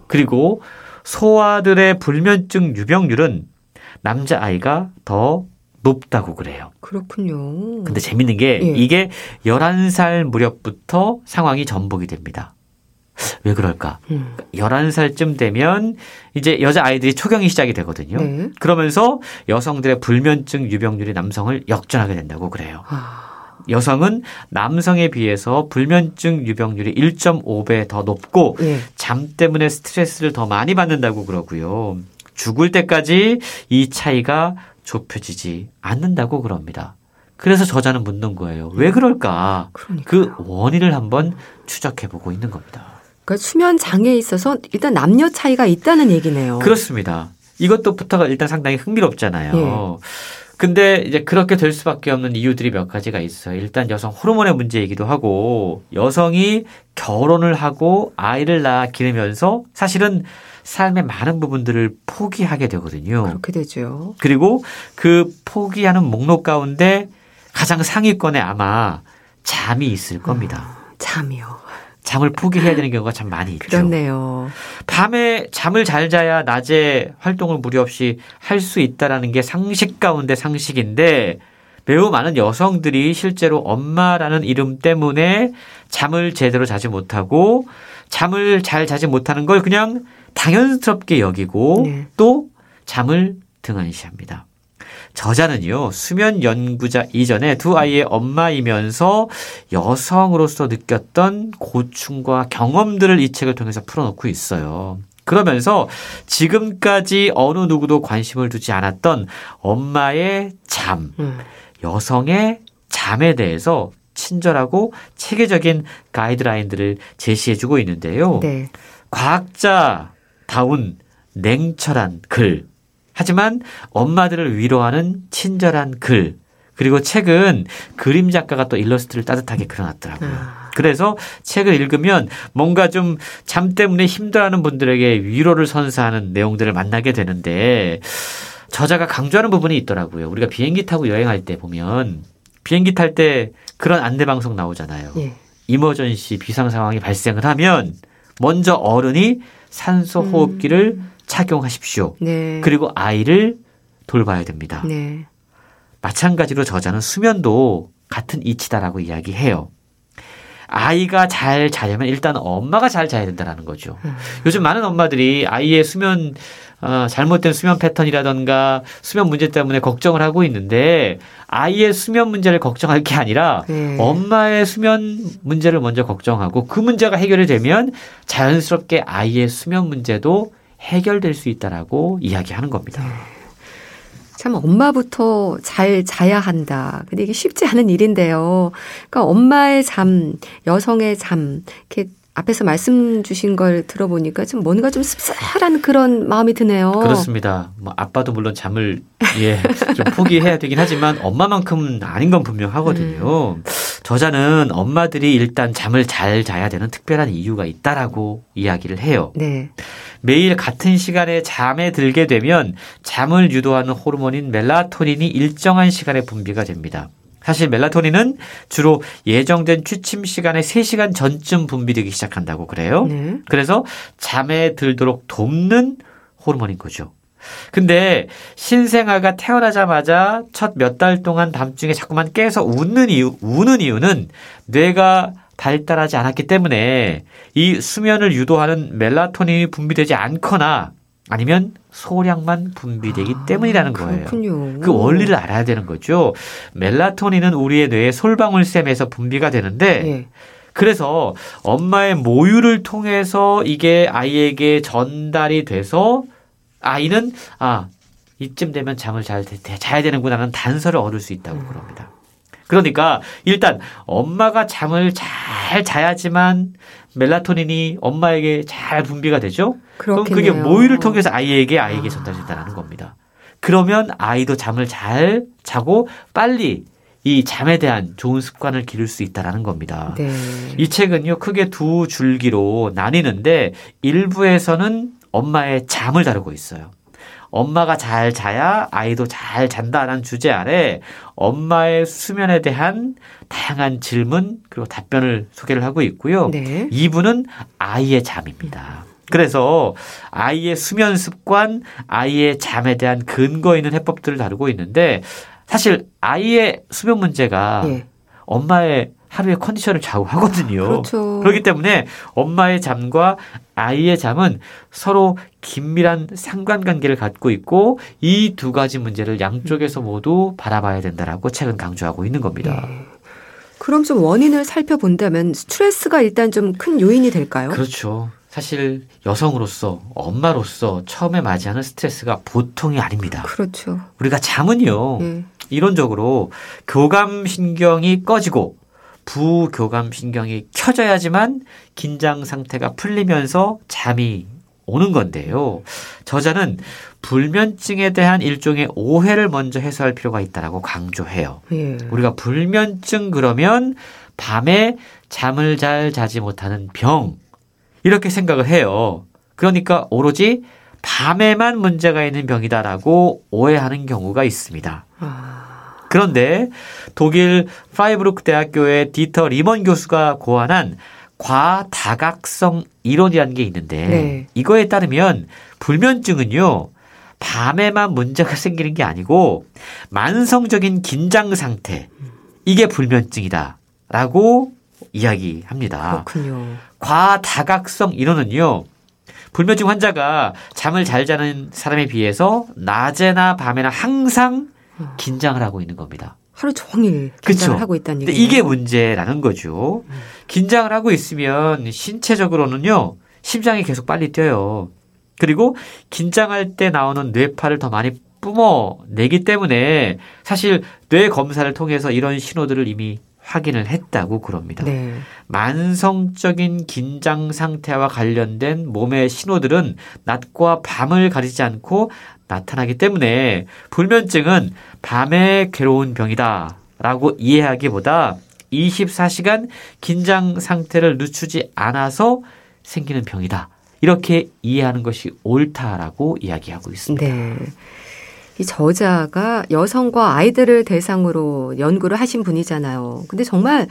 그리고 소아들의 불면증 유병률은 남자 아이가 더 높다고 그래요. 그렇군요. 근데 재밌는 게 예. 이게 11살 무렵부터 상황이 전복이 됩니다. 왜 그럴까? 음. 11살쯤 되면 이제 여자 아이들이 초경이 시작이 되거든요. 네. 그러면서 여성들의 불면증 유병률이 남성을 역전하게 된다고 그래요. 아. 여성은 남성에 비해서 불면증 유병률이 1.5배 더 높고 네. 잠 때문에 스트레스를 더 많이 받는다고 그러고요. 죽을 때까지 이 차이가 좁혀지지 않는다고 그럽니다. 그래서 저자는 묻는 거예요. 왜 그럴까? 그러니까요. 그 원인을 한번 추적해 보고 있는 겁니다. 그러니까 수면 장애에 있어서 일단 남녀 차이가 있다는 얘기네요. 그렇습니다. 이것도부터가 일단 상당히 흥미롭잖아요. 예. 근데 이제 그렇게 될 수밖에 없는 이유들이 몇 가지가 있어요. 일단 여성 호르몬의 문제이기도 하고 여성이 결혼을 하고 아이를 낳아 기르면서 사실은 삶의 많은 부분들을 포기하게 되거든요. 그렇게 되죠. 그리고 그 포기하는 목록 가운데 가장 상위권에 아마 잠이 있을 겁니다. 아, 잠이요. 잠을 포기해야 되는 경우가 참 많이 있죠. 그렇네요. 밤에 잠을 잘 자야 낮에 활동을 무리 없이 할 수 있다라는 게 상식 가운데 상식인데 매우 많은 여성들이 실제로 엄마라는 이름 때문에 잠을 제대로 자지 못하고 잠을 잘 자지 못하는 걸 그냥 당연스럽게 여기고 네. 또 잠을 등한시합니다. 저자는요, 수면 연구자 이전에 두 아이의 엄마이면서 여성으로서 느꼈던 고충과 경험들을 이 책을 통해서 풀어놓고 있어요. 그러면서 지금까지 어느 누구도 관심을 두지 않았던 엄마의 잠, 음. 여성의 잠에 대해서 친절하고 체계적인 가이드라인들을 제시해주고 있는데요. 네. 과학자 다운 냉철한 글, 하지만 엄마들을 위로하는 친절한 글, 그리고 책은 그림 작가가 또 일러스트를 따뜻하게 그려놨더라고요. 아. 그래서 책을 읽으면 뭔가 좀 잠 때문에 힘들어하는 분들에게 위로를 선사하는 내용들을 만나게 되는데 저자가 강조하는 부분이 있더라고요. 우리가 비행기 타고 여행할 때 보면 비행기 탈 때 그런 안내 방송 나오잖아요. 예. 이머전시 비상 상황이 발생을 하면 먼저 어른이 산소 호흡기를 음. 착용하십시오. 네. 그리고 아이를 돌봐야 됩니다. 네. 마찬가지로 저자는 수면도 같은 이치다라고 이야기해요. 아이가 잘 자려면 일단 엄마가 잘 자야 된다라는 거죠. 음. 요즘 많은 엄마들이 아이의 수면 어, 잘못된 수면 패턴이라던가 수면 문제 때문에 걱정을 하고 있는데 아이의 수면 문제를 걱정할 게 아니라 네. 엄마의 수면 문제를 먼저 걱정하고 그 문제가 해결이 되면 자연스럽게 아이의 수면 문제도 해결될 수 있다라고 이야기하는 겁니다. 네. 참 엄마부터 잘 자야 한다. 근데 이게 쉽지 않은 일인데요. 그러니까 엄마의 잠, 여성의 잠, 이렇게 앞에서 말씀 주신 걸 들어보니까 좀 뭔가 좀 씁쓸한 그런 마음이 드네요. 그렇습니다. 뭐 아빠도 물론 잠을 예, 좀 포기해야 되긴 하지만 엄마만큼은 아닌 건 분명하거든요. 음. 저자는 엄마들이 일단 잠을 잘 자야 되는 특별한 이유가 있다라고 이야기를 해요. 네. 매일 같은 시간에 잠에 들게 되면 잠을 유도하는 호르몬인 멜라토닌이 일정한 시간에 분비가 됩니다. 사실 멜라토닌은 주로 예정된 취침 시간의 3시간 전쯤 분비되기 시작한다고 그래요. 네. 그래서 잠에 들도록 돕는 호르몬인 거죠. 근데 신생아가 태어나자마자 첫 몇 달 동안 밤중에 자꾸만 깨서 웃는 이유, 우는 이유는 뇌가 발달하지 않았기 때문에 이 수면을 유도하는 멜라토닌이 분비되지 않거나 아니면 소량만 분비되기 아, 때문이라는 거예요. 그렇군요. 그 원리를 알아야 되는 거죠. 멜라토닌은 우리의 뇌의 솔방울샘에서 분비가 되는데 예. 그래서 엄마의 모유를 통해서 이게 아이에게 전달이 돼서 아이는 아 이쯤 되면 잠을 잘 자야 되는구나는 단서를 얻을 수 있다고 음. 그럽니다. 그러니까 일단 엄마가 잠을 잘 자야지만 멜라토닌이 엄마에게 잘 분비가 되죠. 그렇겠네요. 그럼 그게 모유를 통해서 아이에게 아이에게 전달된다는 겁니다. 그러면 아이도 잠을 잘 자고 빨리 이 잠에 대한 좋은 습관을 기를 수 있다라는 겁니다. 네. 이 책은요 크게 두 줄기로 나뉘는데 일부에서는 엄마의 잠을 다루고 있어요. 엄마가 잘 자야 아이도 잘 잔다라는 주제 아래 엄마의 수면에 대한 다양한 질문 그리고 답변을 소개를 하고 있고요. 네. 2부는 아이의 잠입니다. 그래서 아이의 수면 습관, 아이의 잠에 대한 근거 있는 해법들을 다루고 있는데 사실 아이의 수면 문제가 네. 엄마의 하루의 컨디션을 좌우하거든요. 그렇죠. 그렇기 때문에 엄마의 잠과 아이의 잠은 서로 긴밀한 상관관계를 갖고 있고 이 두 가지 문제를 양쪽에서 음. 모두 바라봐야 된다라고 책은 강조하고 있는 겁니다. 네. 그럼 좀 원인을 살펴본다면 스트레스가 일단 좀 큰 요인이 될까요? 그렇죠. 사실 여성으로서 엄마로서 처음에 맞이하는 스트레스가 보통이 아닙니다. 그렇죠. 우리가 잠은요. 네. 이론적으로 교감 신경이 꺼지고 부교감 신경이 켜져야지만 긴장 상태가 풀리면서 잠이 오는 건데요. 저자는 불면증에 대한 일종의 오해를 먼저 해소할 필요가 있다라고 강조해요. 예. 우리가 불면증 그러면 밤에 잠을 잘 자지 못하는 병 이렇게 생각을 해요. 그러니까 오로지 밤에만 문제가 있는 병이다라고 오해하는 경우가 있습니다. 아. 그런데 독일 프라이부르크 대학교의 디터 리먼 교수가 고안한 과다각성 이론이라는 게 있는데 네. 이거에 따르면 불면증은요 밤에만 문제가 생기는 게 아니고 만성적인 긴장 상태 이게 불면증이다. 라고 이야기합니다. 그렇군요. 과다각성 인원은요. 불면증 환자가 잠을 잘 자는 사람에 비해서 낮에나 밤에나 항상 긴장을 하고 있는 겁니다. 하루 종일 긴장을 하고 있다는 얘기예요. 이게 문제라는 거죠. 긴장을 하고 있으면 신체적으로는요. 심장이 계속 빨리 뛰어요. 그리고 긴장할 때 나오는 뇌파를 더 많이 뿜어내기 때문에 사실 뇌 검사를 통해서 이런 신호들을 이미 확인을 했다고 그럽니다. 네. 만성적인 긴장 상태와 관련된 몸의 신호들은 낮과 밤을 가리지 않고 나타나기 때문에 불면증은 밤에 괴로운 병이다 라고 이해하기보다 24시간 긴장 상태를 늦추지 않아서 생기는 병이다. 이렇게 이해하는 것이 옳다라고 이야기하고 있습니다. 네. 이 저자가 여성과 아이들을 대상으로 연구를 하신 분이잖아요. 근데 정말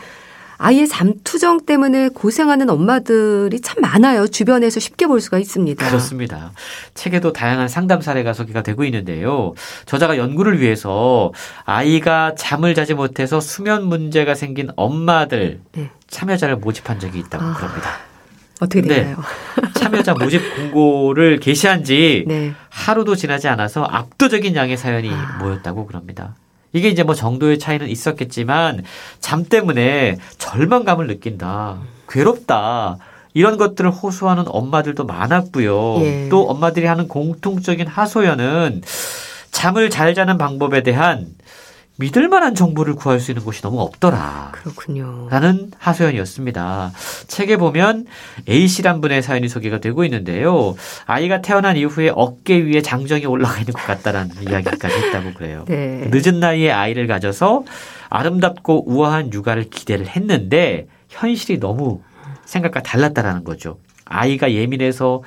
아이의 잠투정 때문에 고생하는 엄마들이 참 많아요. 주변에서 쉽게 볼 수가 있습니다. 그렇습니다. 책에도 다양한 상담 사례가 소개가 되고 있는데요. 저자가 연구를 위해서 아이가 잠을 자지 못해서 수면 문제가 생긴 엄마들 네. 참여자를 모집한 적이 있다고 아. 그럽니다. 어떻게 되나요? 참여자 모집 공고를 게시한 지 네. 하루도 지나지 않아서 압도적인 양의 사연이 아. 모였다고 그럽니다. 이게 이제 뭐 정도의 차이는 있었겠지만 잠 때문에 절망감을 느낀다. 괴롭다. 이런 것들을 호소하는 엄마들도 많았고요. 예. 또 엄마들이 하는 공통적인 하소연은 잠을 잘 자는 방법에 대한 믿을 만한 정보를 구할 수 있는 곳이 너무 없더라. 그렇군요. 라는 하소연이었습니다. 책에 보면 A씨란 분의 사연이 소개가 되고 있는데요. 아이가 태어난 이후에 어깨 위에 장정이 올라가 있는 것 같다라는 이야기까지 했다고 그래요. 네. 늦은 나이에 아이를 가져서 아름답고 우아한 육아를 기대를 했는데 현실이 너무 생각과 달랐다라는 거죠. 아이가 예민해서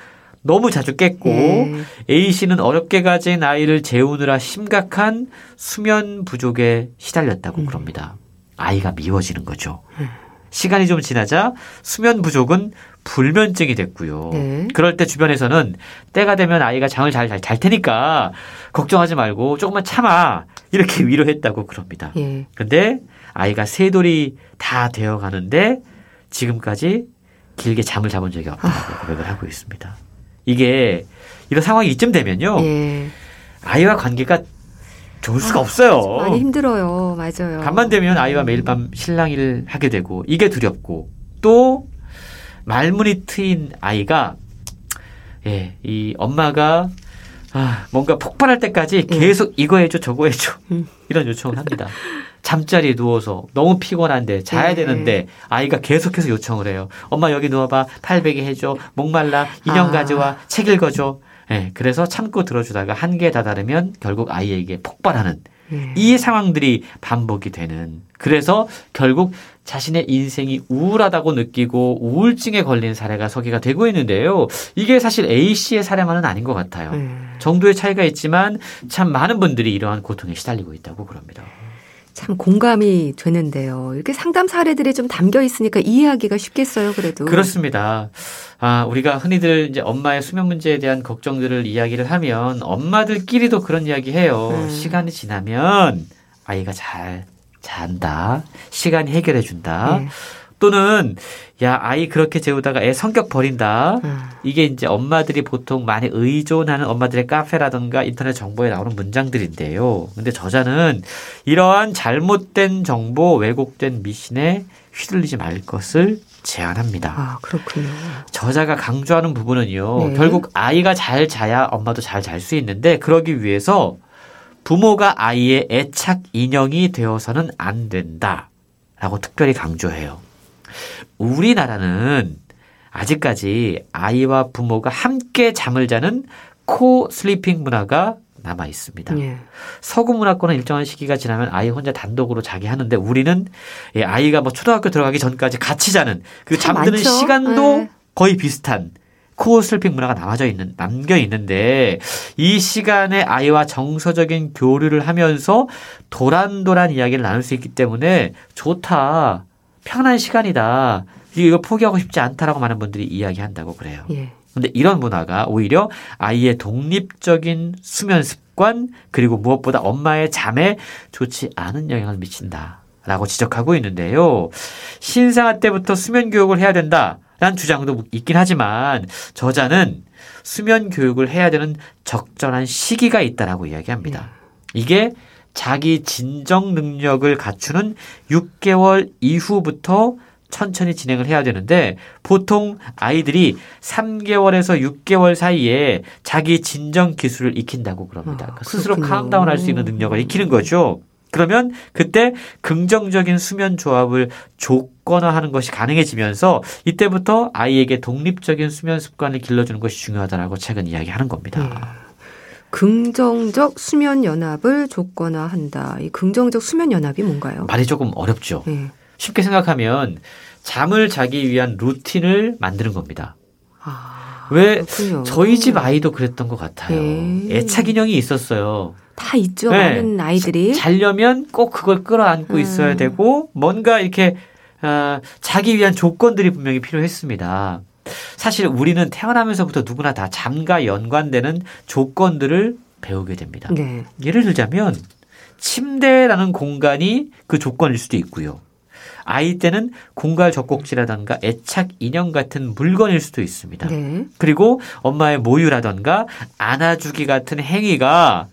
너무 자주 깼고 예. A 씨는 어렵게 가진 아이를 재우느라 심각한 수면 부족에 시달렸다고 음. 그럽니다. 아이가 미워지는 거죠. 음. 시간이 좀 지나자 수면 부족은 불면증이 됐고요. 네. 그럴 때 주변에서는 때가 되면 아이가 잠을 잘 잘 잘 테니까 걱정하지 말고 조금만 참아 이렇게 위로했다고 그럽니다. 예. 근데 아이가 세 돌이 다 되어 가는데 지금까지 길게 잠을 자본 적이 없다고 아. 고백을 하고 있습니다. 이게 이런 상황이 이쯤 되면요. 예. 아이와 관계가 좋을 수가 아, 없어요. 많이 힘들어요. 맞아요. 밤만 되면 아이와 매일 밤 실랑이를 하게 되고 이게 두렵고 또 말문이 트인 아이가 예, 이 엄마가 아, 뭔가 폭발할 때까지 예. 계속 음. 이거 해줘 저거 해줘 음. 이런 요청을 합니다. 잠자리에 누워서 너무 피곤한데 자야 네. 되는데 아이가 계속해서 요청을 해요. 엄마 여기 누워봐. 팔베개 해줘. 목말라. 인형 아. 가져와. 책 읽어줘. 예, 네, 그래서 참고 들어주다가 한계에 다다르면 결국 아이에게 폭발하는 네. 이 상황들이 반복이 되는 그래서 결국 자신의 인생이 우울하다고 느끼고 우울증에 걸린 사례가 소개가 되고 있는데요. 이게 사실 A 씨의 사례만은 아닌 것 같아요. 네. 정도의 차이가 있지만 참 많은 분들이 이러한 고통에 시달리고 있다고 그럽니다. 참 공감이 되는데요. 이렇게 상담 사례들이 좀 담겨 있으니까 이해하기가 쉽겠어요, 그래도. 그렇습니다. 아, 우리가 흔히들 이제 엄마의 수면 문제에 대한 걱정들을 이야기를 하면 엄마들끼리도 그런 이야기 해요. 음. 시간이 지나면 아이가 잘 잔다. 시간이 해결해 준다. 네. 또는 야 아이 그렇게 재우다가 애 성격 버린다. 음. 이게 이제 엄마들이 보통 많이 의존하는 엄마들의 카페라든가 인터넷 정보에 나오는 문장들인데요. 근데 저자는 이러한 잘못된 정보, 왜곡된 미신에 휘둘리지 말 것을 제안합니다. 아, 그렇군요. 저자가 강조하는 부분은요. 네. 결국 아이가 잘 자야 엄마도 잘 잘 수 있는데 그러기 위해서 부모가 아이의 애착 인형이 되어서는 안 된다. 라고 특별히 강조해요. 우리나라는 아직까지 아이와 부모가 함께 잠을 자는 co-sleeping 문화가 남아 있습니다. 예. 서구 문화권은 일정한 시기가 지나면 아이 혼자 단독으로 자게 하는데 우리는 예, 아이가 뭐 초등학교 들어가기 전까지 같이 자는 그 잠드는 많죠? 시간도 예. 거의 비슷한 코어 슬핑 문화가 남아져 있는 남겨 있는데 이 시간에 아이와 정서적인 교류를 하면서 도란도란 이야기를 나눌 수 있기 때문에 좋다. 편한 시간이다. 이거 포기하고 싶지 않다라고 많은 분들이 이야기한다고 그래요. 예. 근데 이런 문화가 오히려 아이의 독립적인 수면 습관 그리고 무엇보다 엄마의 잠에 좋지 않은 영향을 미친다. 라고 지적하고 있는데요. 신생아 때부터 수면 교육을 해야 된다 라는 주장도 있긴 하지만 저자는 수면 교육을 해야 되는 적절한 시기가 있다라고 이야기합니다. 네. 이게 자기 진정 능력을 갖추는 6개월 이후부터 천천히 진행을 해야 되는데 보통 아이들이 3개월에서 6개월 사이에 자기 진정 기술을 익힌다고 그럽니다. 아, 스스로 calm down 할 수 있는 능력을 익히는 거죠. 그러면 그때 긍정적인 수면 조합을 조건화하는 것이 가능해지면서 이때부터 아이에게 독립적인 수면 습관을 길러주는 것이 중요하다라고 최근 이야기하는 겁니다. 네. 긍정적 수면 연합을 조건화한다. 이 긍정적 수면 연합이 뭔가요? 말이 조금 어렵죠. 네. 쉽게 생각하면 잠을 자기 위한 루틴을 만드는 겁니다. 아, 왜 그렇군요. 저희 집 아이도 그랬던 것 같아요. 네. 애착 인형이 있었어요. 다 있죠. 네. 많은 아이들이. 자려면 꼭 그걸 끌어안고 음. 있어야 되고 뭔가 이렇게 어, 자기 위한 조건들이 분명히 필요했습니다. 사실 우리는 태어나면서부터 누구나 다 잠과 연관되는 조건들을 배우게 됩니다. 네. 예를 들자면 침대라는 공간이 그 조건일 수도 있고요. 아이 때는 공갈 젖꼭지라던가 애착 인형 같은 물건일 수도 있습니다. 네. 그리고 엄마의 모유라던가 안아주기 같은 행위가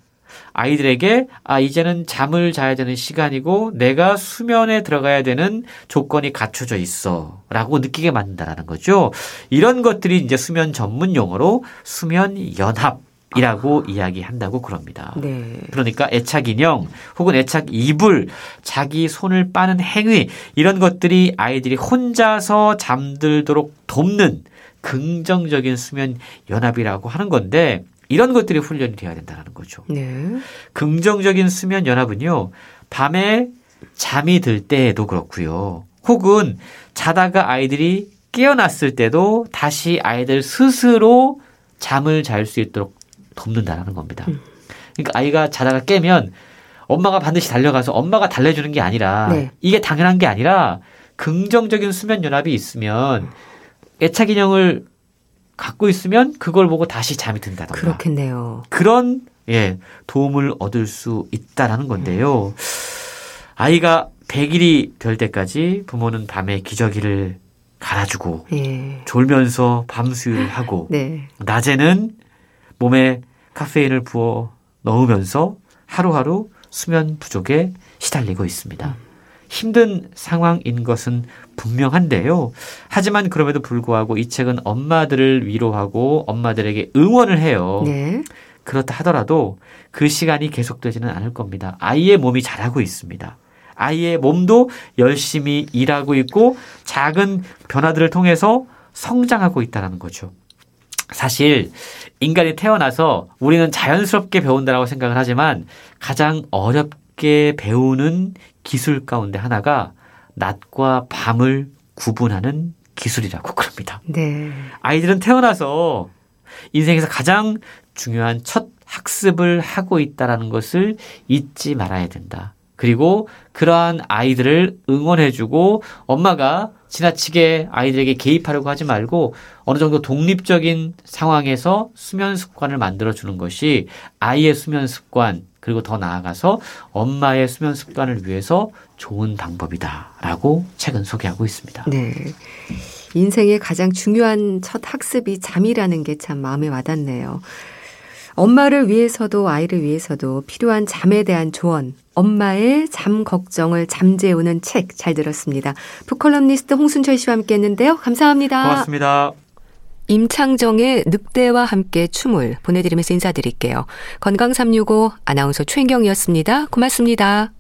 아이들에게 아 이제는 잠을 자야 되는 시간이고 내가 수면에 들어가야 되는 조건이 갖춰져 있어라고 느끼게 만든다라는 거죠. 이런 것들이 이제 수면 전문 용어로 수면 연합 이라고 아. 이야기한다고 그럽니다. 네. 그러니까 애착 인형 혹은 애착 이불, 자기 손을 빠는 행위 이런 것들이 아이들이 혼자서 잠들도록 돕는 긍정적인 수면 연합이라고 하는 건데 이런 것들이 훈련이 돼야 된다는 거죠. 네. 긍정적인 수면 연합은요. 밤에 잠이 들 때에도 그렇고요. 혹은 자다가 아이들이 깨어났을 때도 다시 아이들 스스로 잠을 잘 수 있도록 돕는다라는 겁니다. 음. 그러니까 아이가 자다가 깨면 엄마가 반드시 달려가서 엄마가 달래주는 게 아니라 네. 이게 당연한 게 아니라 긍정적인 수면 연합이 있으면 애착 인형을 갖고 있으면 그걸 보고 다시 잠이 든다던가. 그렇겠네요. 그런 예, 도움을 얻을 수 있다라는 건데요. 아이가 100일이 될 때까지 부모는 밤에 기저귀를 갈아주고 예. 졸면서 밤수유를 하고 네. 낮에는 몸에 카페인을 부어 넣으면서 하루하루 수면 부족에 시달리고 있습니다. 음. 힘든 상황인 것은 분명한데요. 하지만 그럼에도 불구하고 이 책은 엄마들을 위로하고 엄마들에게 응원을 해요. 네. 그렇다 하더라도 그 시간이 계속되지는 않을 겁니다. 아이의 몸이 자라고 있습니다. 아이의 몸도 열심히 일하고 있고 작은 변화들을 통해서 성장하고 있다는 거죠. 사실 인간이 태어나서 우리는 자연스럽게 배운다라고 생각을 하지만 가장 어렵 게 배우는 기술 가운데 하나가 낮과 밤을 구분하는 기술이라고 그럽니다. 네. 아이들은 태어나서 인생에서 가장 중요한 첫 학습을 하고 있다라는 것을 잊지 말아야 된다. 그리고 그러한 아이들을 응원해주고 엄마가 지나치게 아이들에게 개입하려고 하지 말고 어느 정도 독립적인 상황에서 수면 습관을 만들어주는 것이 아이의 수면 습관, 그리고 더 나아가서 엄마의 수면 습관을 위해서 좋은 방법이다라고 책은 소개하고 있습니다. 네. 인생의 가장 중요한 첫 학습이 잠이라는 게 참 마음에 와닿네요. 엄마를 위해서도 아이를 위해서도 필요한 잠에 대한 조언, 엄마의 잠 걱정을 잠재우는 책 잘 들었습니다. 북컬럼니스트 홍순철 씨와 함께 했는데요. 감사합니다. 고맙습니다. 임창정의 늑대와 함께 춤을 보내드리면서 인사드릴게요. 건강365 아나운서 최인경이었습니다. 고맙습니다.